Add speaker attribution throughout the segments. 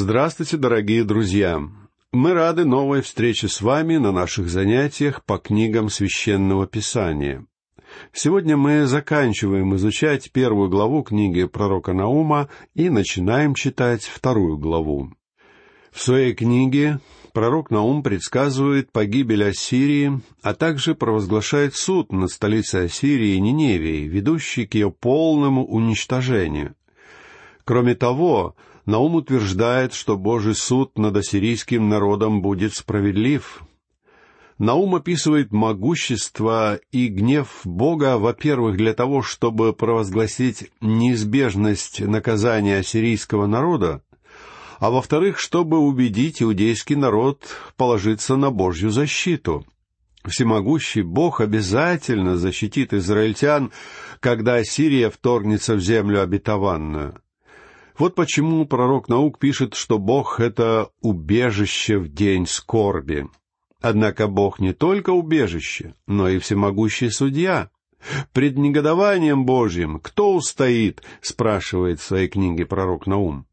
Speaker 1: Здравствуйте, дорогие друзья! Мы рады новой встрече с вами на наших занятиях по книгам Священного Писания. Сегодня мы заканчиваем изучать первую главу книги пророка Наума и начинаем читать вторую главу. В своей книге пророк Наум предсказывает погибель Ассирии, а также провозглашает суд над столицей Ассирии Ниневии, ведущий к ее полному уничтожению. Кроме того, Наум утверждает, что Божий суд над ассирийским народом будет справедлив. Наум описывает могущество и гнев Бога, во-первых, для того, чтобы провозгласить неизбежность наказания ассирийского народа, а во-вторых, чтобы убедить иудейский народ положиться на Божью защиту. Всемогущий Бог обязательно защитит израильтян, когда Ассирия вторгнется в землю обетованную. Вот почему пророк наук пишет, что Бог — это убежище в день скорби. Однако Бог не только убежище, но и всемогущий судья. «Пред негодованием Божьим кто устоит?» — спрашивает в своей книге пророк Наум.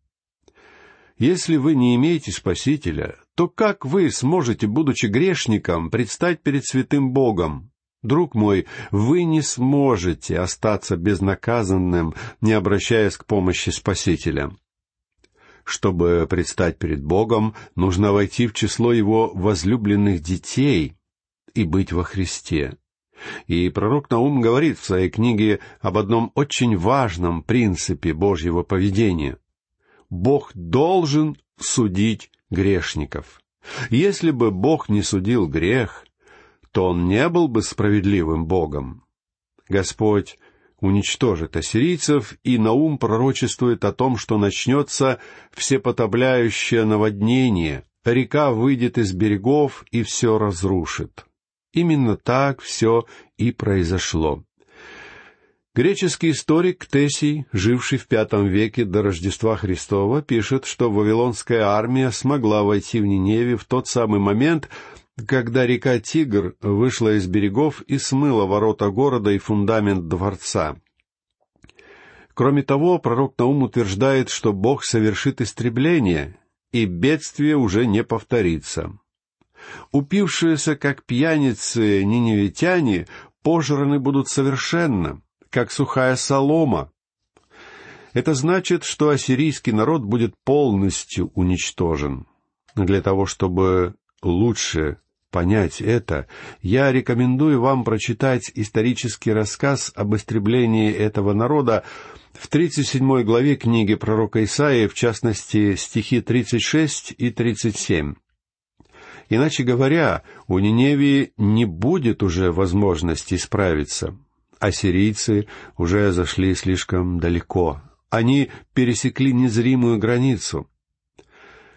Speaker 1: Если вы не имеете Спасителя, то как вы сможете, будучи грешником, предстать перед святым Богом? Друг мой, вы не сможете остаться безнаказанным, не обращаясь к помощи Спасителя. Чтобы предстать перед Богом, нужно войти в число Его возлюбленных детей и быть во Христе. И пророк Наум говорит в своей книге об одном очень важном принципе Божьего поведения. Бог должен судить грешников. Если бы Бог не судил грех, то он не был бы справедливым Богом. Господь уничтожит ассирийцев, и Наум пророчествует о том, что начнется всепотобляющее наводнение, река выйдет из берегов и все разрушит. Именно так все и произошло. Греческий историк Тесий, живший в пятом веке до Рождества Христова, пишет, что вавилонская армия смогла войти в Ниневе в тот самый момент, когда река Тигр вышла из берегов и смыла ворота города и фундамент дворца. Кроме того, пророк Наум утверждает, что Бог совершит истребление, и бедствие уже не повторится. Упившиеся, как пьяницы, ниневитяне пожраны будут совершенно, как сухая солома. Это значит, что ассирийский народ будет полностью уничтожен. Для того, чтобы лучше понять это, я рекомендую вам прочитать исторический рассказ об истреблении этого народа в 37 главе книги пророка Исаии, в частности, стихи 36 и 37. Иначе говоря, у Ниневии не будет уже возможности справиться. Ассирийцы уже зашли слишком далеко. Они пересекли незримую границу.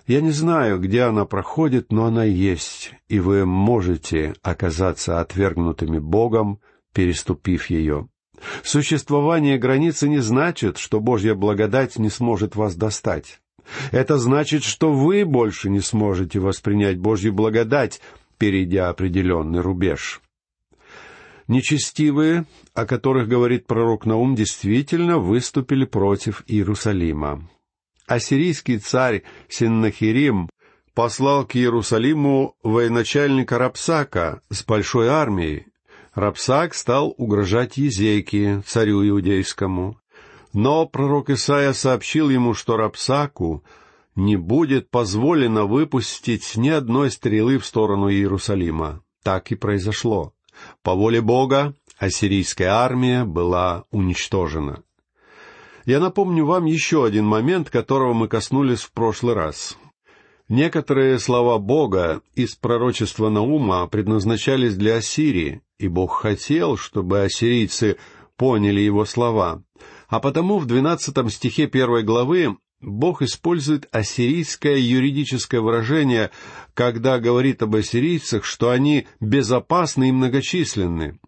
Speaker 1: Я не знаю, где она проходит, но она есть, и вы можете оказаться отвергнутыми Богом, переступив ее. Существование границы не значит, что Божья благодать не сможет вас достать. Это значит, что вы больше не сможете воспринять Божью благодать, перейдя определенный рубеж. Нечестивые, о которых говорит пророк Наум, действительно выступили против Иерусалима ассирийский царь Синнахирим послал к Иерусалиму военачальника Рапсака с большой армией. Рапсак стал угрожать Езейке, царю иудейскому. Но пророк Исаия сообщил ему, что Рапсаку не будет позволено выпустить ни одной стрелы в сторону Иерусалима. Так и произошло. По воле Бога ассирийская армия была уничтожена. Я напомню вам еще один момент, которого мы коснулись в прошлый раз. Некоторые слова Бога из пророчества Наума предназначались для Ассирии, и Бог хотел, чтобы ассирийцы поняли его слова. А потому в двенадцатом стихе первой главы Бог использует ассирийское юридическое выражение, когда говорит об ассирийцах, что они безопасны и многочисленны.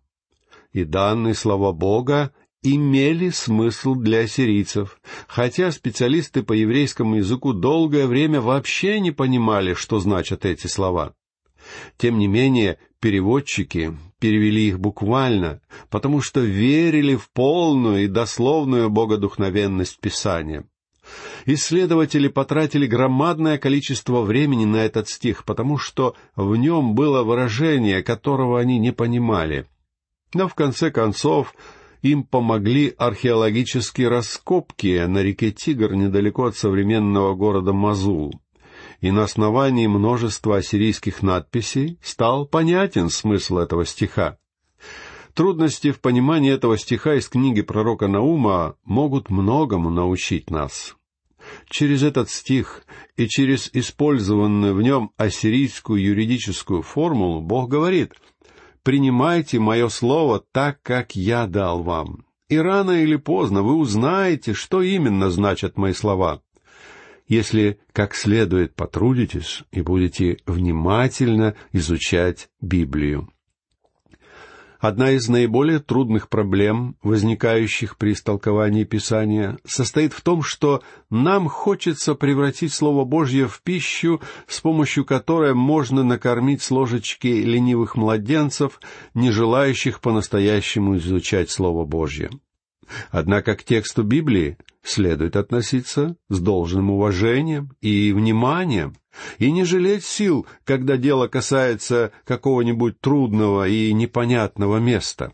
Speaker 1: И данные слова Бога имели смысл для ассирийцев, хотя специалисты по еврейскому языку долгое время вообще не понимали, что значат эти слова. Тем не менее, переводчики перевели их буквально, потому что верили в полную и дословную богодухновенность Писания. Исследователи потратили громадное количество времени на этот стих, потому что в нем было выражение, которого они не понимали. Но в конце концов им помогли археологические раскопки на реке Тигр недалеко от современного города Мазул. И на основании множества ассирийских надписей стал понятен смысл этого стиха. Трудности в понимании этого стиха из книги пророка Наума могут многому научить нас. Через этот стих и через использованную в нем ассирийскую юридическую формулу Бог говорит «Принимайте мое слово так, как я дал вам, и рано или поздно вы узнаете, что именно значат мои слова, если как следует потрудитесь и будете внимательно изучать Библию». Одна из наиболее трудных проблем, возникающих при истолковании Писания, состоит в том, что нам хочется превратить Слово Божье в пищу, с помощью которой можно накормить с ложечки ленивых младенцев, не желающих по-настоящему изучать Слово Божье. Однако к тексту Библии следует относиться с должным уважением и вниманием, и не жалеть сил, когда дело касается какого-нибудь трудного и непонятного места.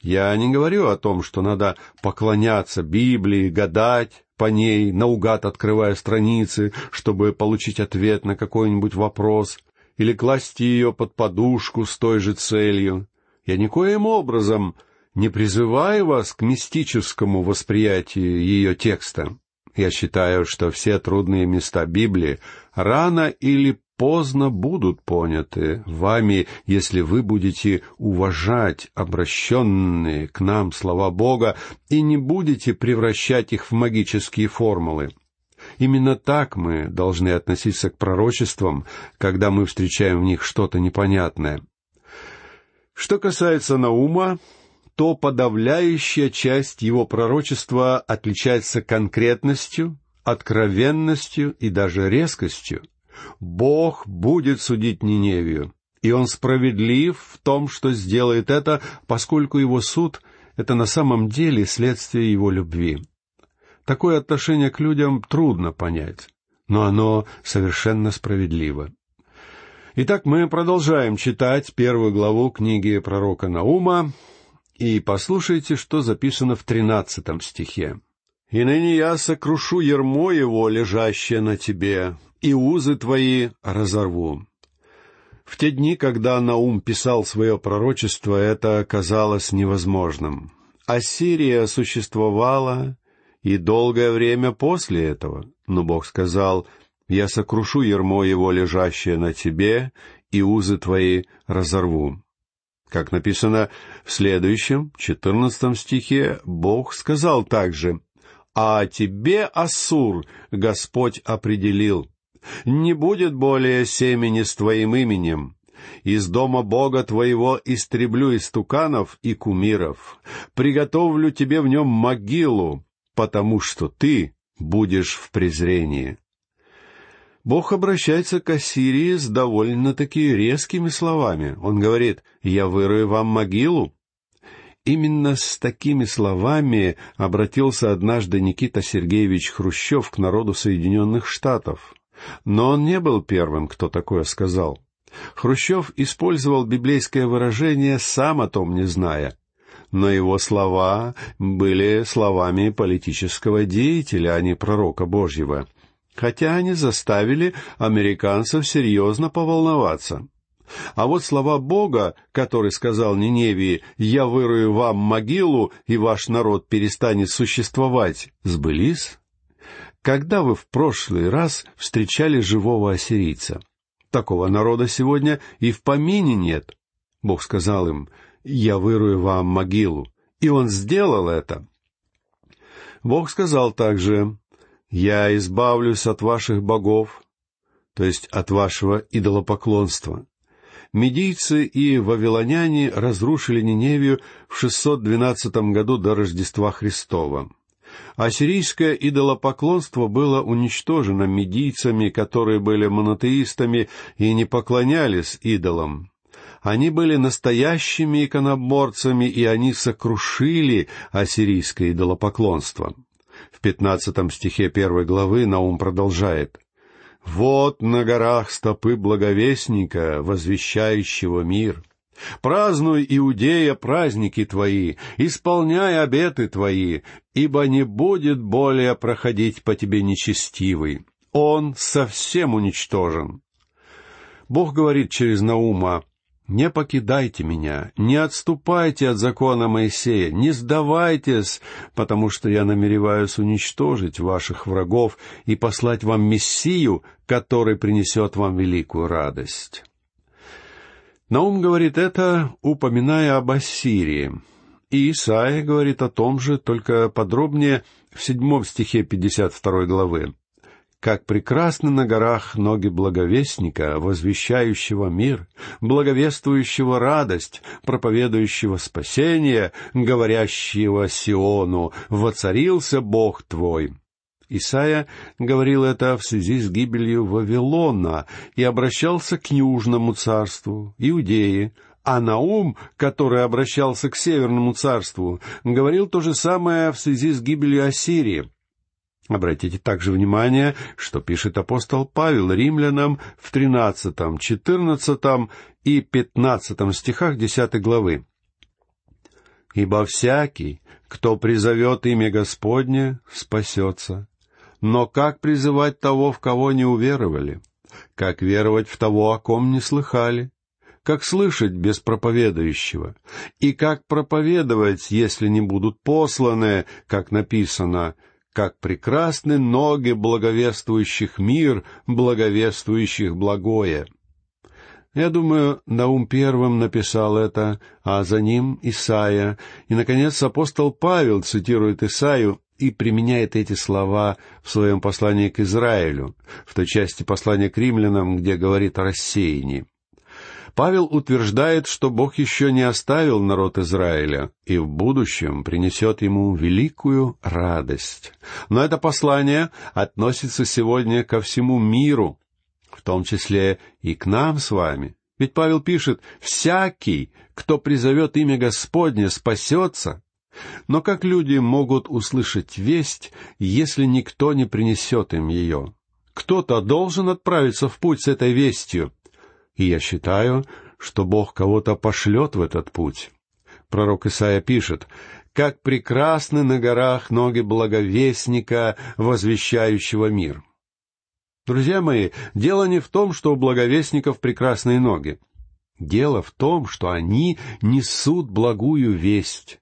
Speaker 1: Я не говорю о том, что надо поклоняться Библии, гадать по ней, наугад открывая страницы, чтобы получить ответ на какой-нибудь вопрос, или класть ее под подушку с той же целью. Я никоим образом не призываю вас к мистическому восприятию ее текста. Я считаю, что все трудные места Библии рано или поздно будут поняты вами, если вы будете уважать обращенные к нам слова Бога и не будете превращать их в магические формулы. Именно так мы должны относиться к пророчествам, когда мы встречаем в них что-то непонятное. Что касается Наума, то подавляющая часть его пророчества отличается конкретностью, откровенностью и даже резкостью. Бог будет судить Ниневию, и он справедлив в том, что сделает это, поскольку его суд — это на самом деле следствие его любви. Такое отношение к людям трудно понять, но оно совершенно справедливо. Итак, мы продолжаем читать первую главу книги пророка Наума, и послушайте, что записано в тринадцатом стихе. «И ныне я сокрушу ермо его, лежащее на тебе, и узы твои разорву». В те дни, когда Наум писал свое пророчество, это оказалось невозможным. Ассирия существовала и долгое время после этого, но Бог сказал, «Я сокрушу ермо его, лежащее на тебе, и узы твои разорву». Как написано в следующем, четырнадцатом стихе, Бог сказал также, «А тебе, Ассур, Господь определил, не будет более семени с твоим именем, из дома Бога твоего истреблю истуканов и кумиров, приготовлю тебе в нем могилу, потому что ты будешь в презрении». Бог обращается к Ассирии с довольно-таки резкими словами. Он говорит, «Я вырою вам могилу». Именно с такими словами обратился однажды Никита Сергеевич Хрущев к народу Соединенных Штатов. Но он не был первым, кто такое сказал. Хрущев использовал библейское выражение, сам о том не зная. Но его слова были словами политического деятеля, а не пророка Божьего — хотя они заставили американцев серьезно поволноваться. А вот слова Бога, который сказал Ниневии «Я вырую вам могилу, и ваш народ перестанет существовать», сбылись? Когда вы в прошлый раз встречали живого ассирийца? Такого народа сегодня и в помине нет. Бог сказал им «Я вырую вам могилу», и он сделал это. Бог сказал также «Я избавлюсь от ваших богов», то есть от вашего идолопоклонства. Медийцы и вавилоняне разрушили Ниневию в 612 году до Рождества Христова. Ассирийское идолопоклонство было уничтожено медийцами, которые были монотеистами и не поклонялись идолам. Они были настоящими иконоборцами, и они сокрушили ассирийское идолопоклонство. В пятнадцатом стихе первой главы Наум продолжает. «Вот на горах стопы благовестника, возвещающего мир. Празднуй, Иудея, праздники твои, исполняй обеты твои, ибо не будет более проходить по тебе нечестивый. Он совсем уничтожен». Бог говорит через Наума, «Не покидайте меня, не отступайте от закона Моисея, не сдавайтесь, потому что я намереваюсь уничтожить ваших врагов и послать вам Мессию, который принесет вам великую радость». Наум говорит это, упоминая об Ассирии. И Исаия говорит о том же, только подробнее в седьмом стихе 52 главы. Как прекрасны на горах ноги благовестника, возвещающего мир, благовествующего радость, проповедующего спасение, говорящего Сиону, «Воцарился Бог твой». Исаия говорил это в связи с гибелью Вавилона и обращался к Южному царству, Иудее, а Наум, который обращался к Северному царству, говорил то же самое в связи с гибелью Ассирии. Обратите также внимание, что пишет апостол Павел римлянам в тринадцатом, четырнадцатом и пятнадцатом стихах десятой главы. «Ибо всякий, кто призовет имя Господне, спасется. Но как призывать того, в кого не уверовали? Как веровать в того, о ком не слыхали? Как слышать без проповедующего? И как проповедовать, если не будут посланы, как написано, как прекрасны ноги благовествующих мир, благовествующих благое. Я думаю, Наум первым написал это, а за ним Исаия, и, наконец, апостол Павел цитирует Исаию и применяет эти слова в своем послании к Израилю, в той части послания к римлянам, где говорит о рассеянии. Павел утверждает, что Бог еще не оставил народ Израиля и в будущем принесет ему великую радость. Но это послание относится сегодня ко всему миру, в том числе и к нам с вами. Ведь Павел пишет, «Всякий, кто призовет имя Господне, спасется». Но как люди могут услышать весть, если никто не принесет им ее? Кто-то должен отправиться в путь с этой вестью, и я считаю, что Бог кого-то пошлет в этот путь. Пророк Исаия пишет, «Как прекрасны на горах ноги благовестника, возвещающего мир». Друзья мои, дело не в том, что у благовестников прекрасные ноги. Дело в том, что они несут благую весть.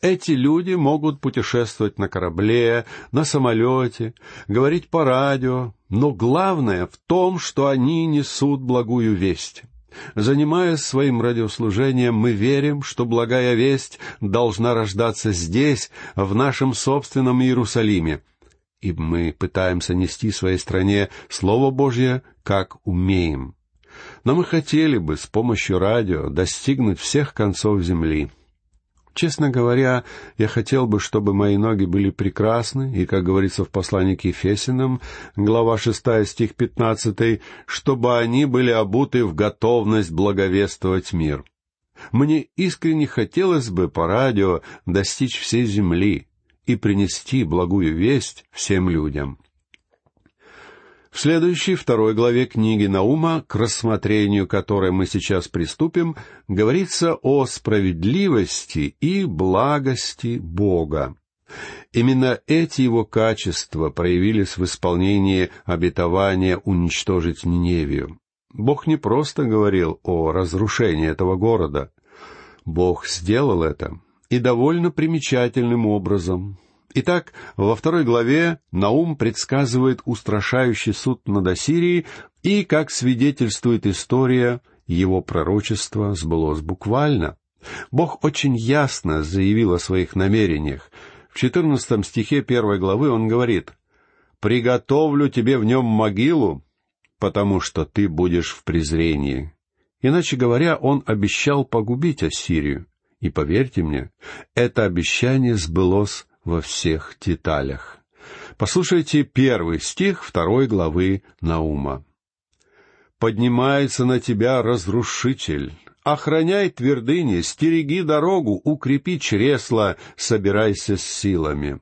Speaker 1: Эти люди могут путешествовать на корабле, на самолете, говорить по радио, но главное в том, что они несут благую весть. Занимаясь своим радиослужением, мы верим, что благая весть должна рождаться здесь, в нашем собственном Иерусалиме. И мы пытаемся нести своей стране Слово Божье, как умеем. Но мы хотели бы с помощью радио достигнуть всех концов земли. Честно говоря, я хотел бы, чтобы мои ноги были прекрасны, и, как говорится в послании к Ефесиным, глава 6, стих 15, чтобы они были обуты в готовность благовествовать мир. Мне искренне хотелось бы по радио достичь всей земли и принести благую весть всем людям. В следующей второй главе книги Наума, к рассмотрению которой мы сейчас приступим, говорится о справедливости и благости Бога. Именно эти его качества проявились в исполнении обетования уничтожить Ниневию. Бог не просто говорил о разрушении этого города. Бог сделал это, и довольно примечательным образом. Итак, во второй главе Наум предсказывает устрашающий суд над Ассирией, и, как свидетельствует история, его пророчество сбылось буквально. Бог очень ясно заявил о своих намерениях. В четырнадцатом стихе первой главы он говорит, «Приготовлю тебе в нем могилу, потому что ты будешь в презрении». Иначе говоря, он обещал погубить Ассирию. И поверьте мне, это обещание сбылось во всех деталях. Послушайте первый стих второй главы Наума. «Поднимается на тебя разрушитель, охраняй твердыни, стереги дорогу, укрепи чресла, собирайся с силами».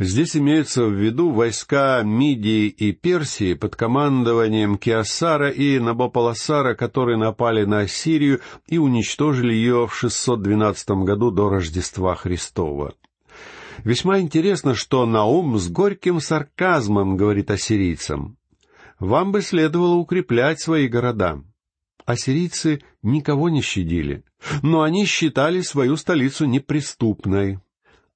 Speaker 1: Здесь имеются в виду войска Мидии и Персии под командованием Киосара и Набополосара, которые напали на Ассирию и уничтожили ее в 612 году до Рождества Христова. Весьма интересно, что Наум с горьким сарказмом говорит ассирийцам. «Вам бы следовало укреплять свои города». Ассирийцы никого не щадили, но они считали свою столицу неприступной.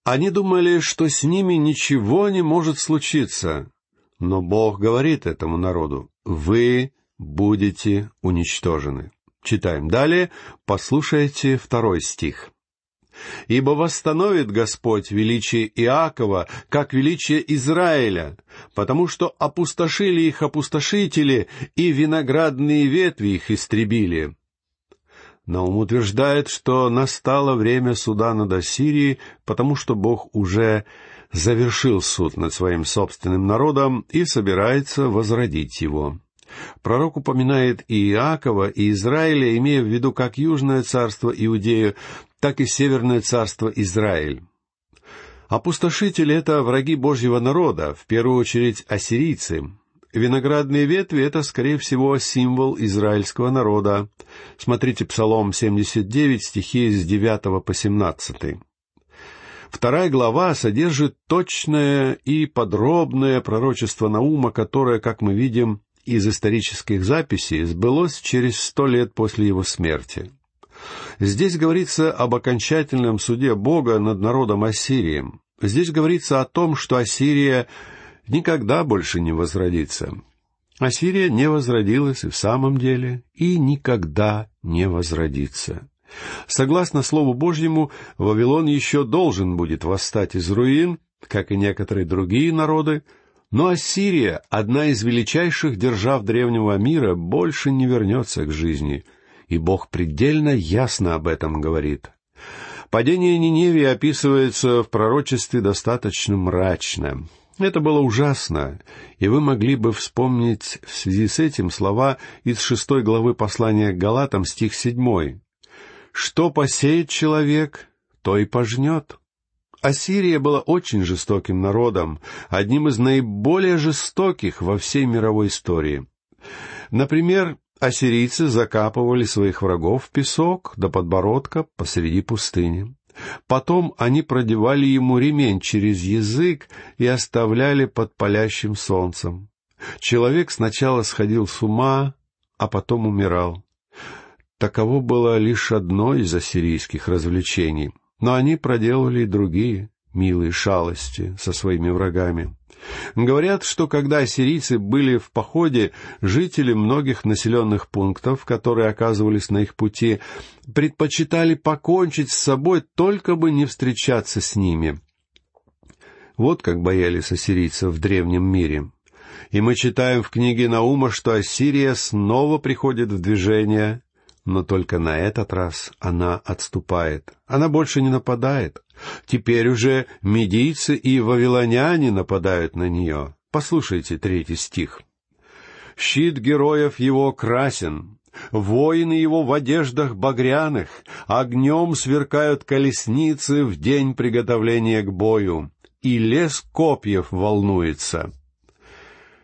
Speaker 1: Они думали, что с ними ничего не может случиться. Но Бог говорит этому народу, вы будете уничтожены. Читаем далее, послушайте второй стих. «Ибо восстановит Господь величие Иакова, как величие Израиля, потому что опустошили их опустошители, и виноградные ветви их истребили. Наум утверждает, что настало время суда над Ассирией, потому что Бог уже завершил суд над своим собственным народом и собирается возродить его. Пророк упоминает и Иакова, и Израиля, имея в виду как Южное царство Иудею, так и Северное царство Израиль. Опустошители — это враги Божьего народа, в первую очередь ассирийцы, Виноградные ветви — это, скорее всего, символ израильского народа. Смотрите Псалом 79, стихи с 9 по 17. Вторая глава содержит точное и подробное пророчество Наума, которое, как мы видим из исторических записей, сбылось через сто лет после его смерти. Здесь говорится об окончательном суде Бога над народом Ассирием. Здесь говорится о том, что Ассирия никогда больше не возродится. Ассирия не возродилась и в самом деле, и никогда не возродится. Согласно Слову Божьему, Вавилон еще должен будет восстать из руин, как и некоторые другие народы, но Ассирия, одна из величайших держав древнего мира, больше не вернется к жизни, и Бог предельно ясно об этом говорит. Падение Ниневии описывается в пророчестве достаточно мрачно. Это было ужасно, и вы могли бы вспомнить в связи с этим слова из шестой главы послания к Галатам, стих седьмой. «Что посеет человек, то и пожнет». Ассирия была очень жестоким народом, одним из наиболее жестоких во всей мировой истории. Например, ассирийцы закапывали своих врагов в песок до подбородка посреди пустыни. Потом они продевали ему ремень через язык и оставляли под палящим солнцем. Человек сначала сходил с ума, а потом умирал. Таково было лишь одно из ассирийских развлечений, но они проделывали и другие милые шалости со своими врагами. Говорят, что когда ассирийцы были в походе, жители многих населенных пунктов, которые оказывались на их пути, предпочитали покончить с собой, только бы не встречаться с ними. Вот как боялись ассирийцев в древнем мире. И мы читаем в книге Наума, что Ассирия снова приходит в движение, но только на этот раз она отступает. Она больше не нападает. Теперь уже медийцы и вавилоняне нападают на нее. Послушайте третий стих. «Щит героев его красен, воины его в одеждах багряных, огнем сверкают колесницы в день приготовления к бою, и лес копьев волнуется».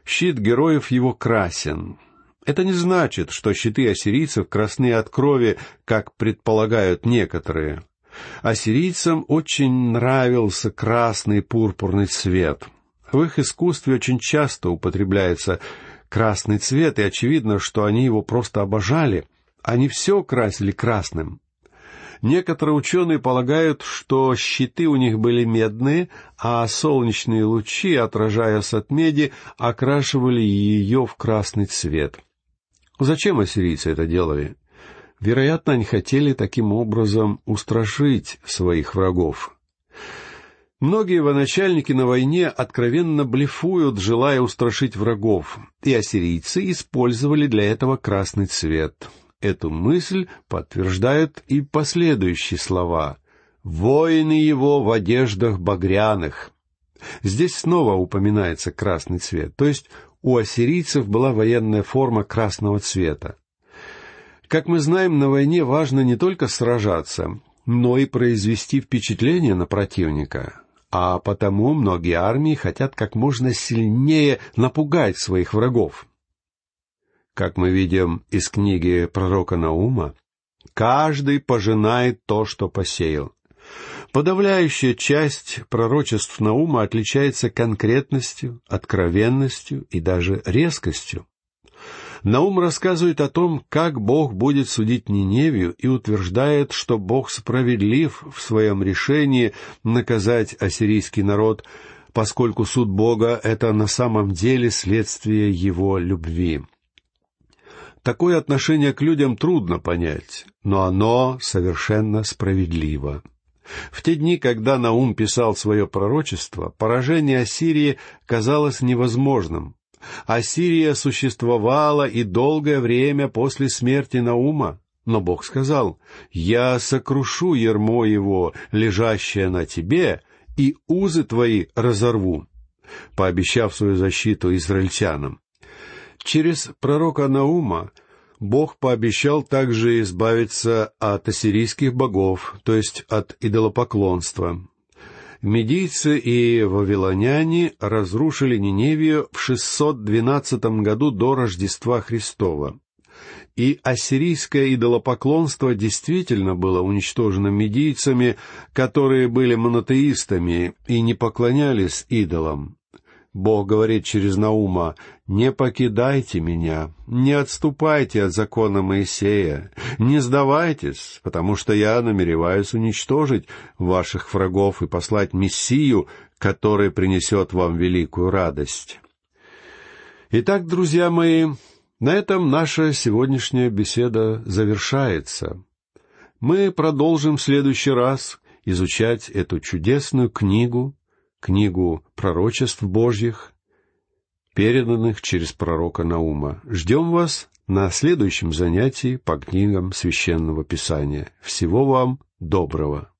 Speaker 1: Щит героев его красен. Это не значит, что щиты ассирийцев красны от крови, как предполагают некоторые. Ассирийцам очень нравился красный пурпурный цвет. В их искусстве очень часто употребляется красный цвет, и очевидно, что они его просто обожали. Они все красили красным. Некоторые ученые полагают, что щиты у них были медные, а солнечные лучи, отражаясь от меди, окрашивали ее в красный цвет. Зачем ассирийцы это делали? Вероятно, они хотели таким образом устрашить своих врагов. Многие военачальники на войне откровенно блефуют, желая устрашить врагов, и ассирийцы использовали для этого красный цвет. Эту мысль подтверждают и последующие слова «воины его в одеждах багряных». Здесь снова упоминается красный цвет, то есть у ассирийцев была военная форма красного цвета. Как мы знаем, на войне важно не только сражаться, но и произвести впечатление на противника. а потому многие армии хотят как можно сильнее напугать своих врагов. Как мы видим из книги пророка Наума, каждый пожинает то, что посеял. Подавляющая часть пророчеств Наума отличается конкретностью, откровенностью и даже резкостью. Наум рассказывает о том, как Бог будет судить Ниневию и утверждает, что Бог справедлив в своем решении наказать ассирийский народ, поскольку суд Бога — это на самом деле следствие его любви. Такое отношение к людям трудно понять, но оно совершенно справедливо. В те дни, когда Наум писал свое пророчество, поражение Ассирии казалось невозможным. Ассирия существовала и долгое время после смерти Наума, но Бог сказал, «Я сокрушу ермо его, лежащее на тебе, и узы твои разорву», пообещав свою защиту израильтянам. Через пророка Наума Бог пообещал также избавиться от ассирийских богов, то есть от идолопоклонства. Медийцы и вавилоняне разрушили Ниневию в 612 году до Рождества Христова. И ассирийское идолопоклонство действительно было уничтожено медийцами, которые были монотеистами и не поклонялись идолам. Бог говорит через Наума, «Не покидайте меня, не отступайте от закона Моисея, не сдавайтесь, потому что я намереваюсь уничтожить ваших врагов и послать Мессию, который принесет вам великую радость». Итак, друзья мои, на этом наша сегодняшняя беседа завершается. Мы продолжим в следующий раз изучать эту чудесную книгу, книгу пророчеств Божьих, переданных через пророка Наума. Ждем вас на следующем занятии по книгам Священного Писания. Всего вам доброго!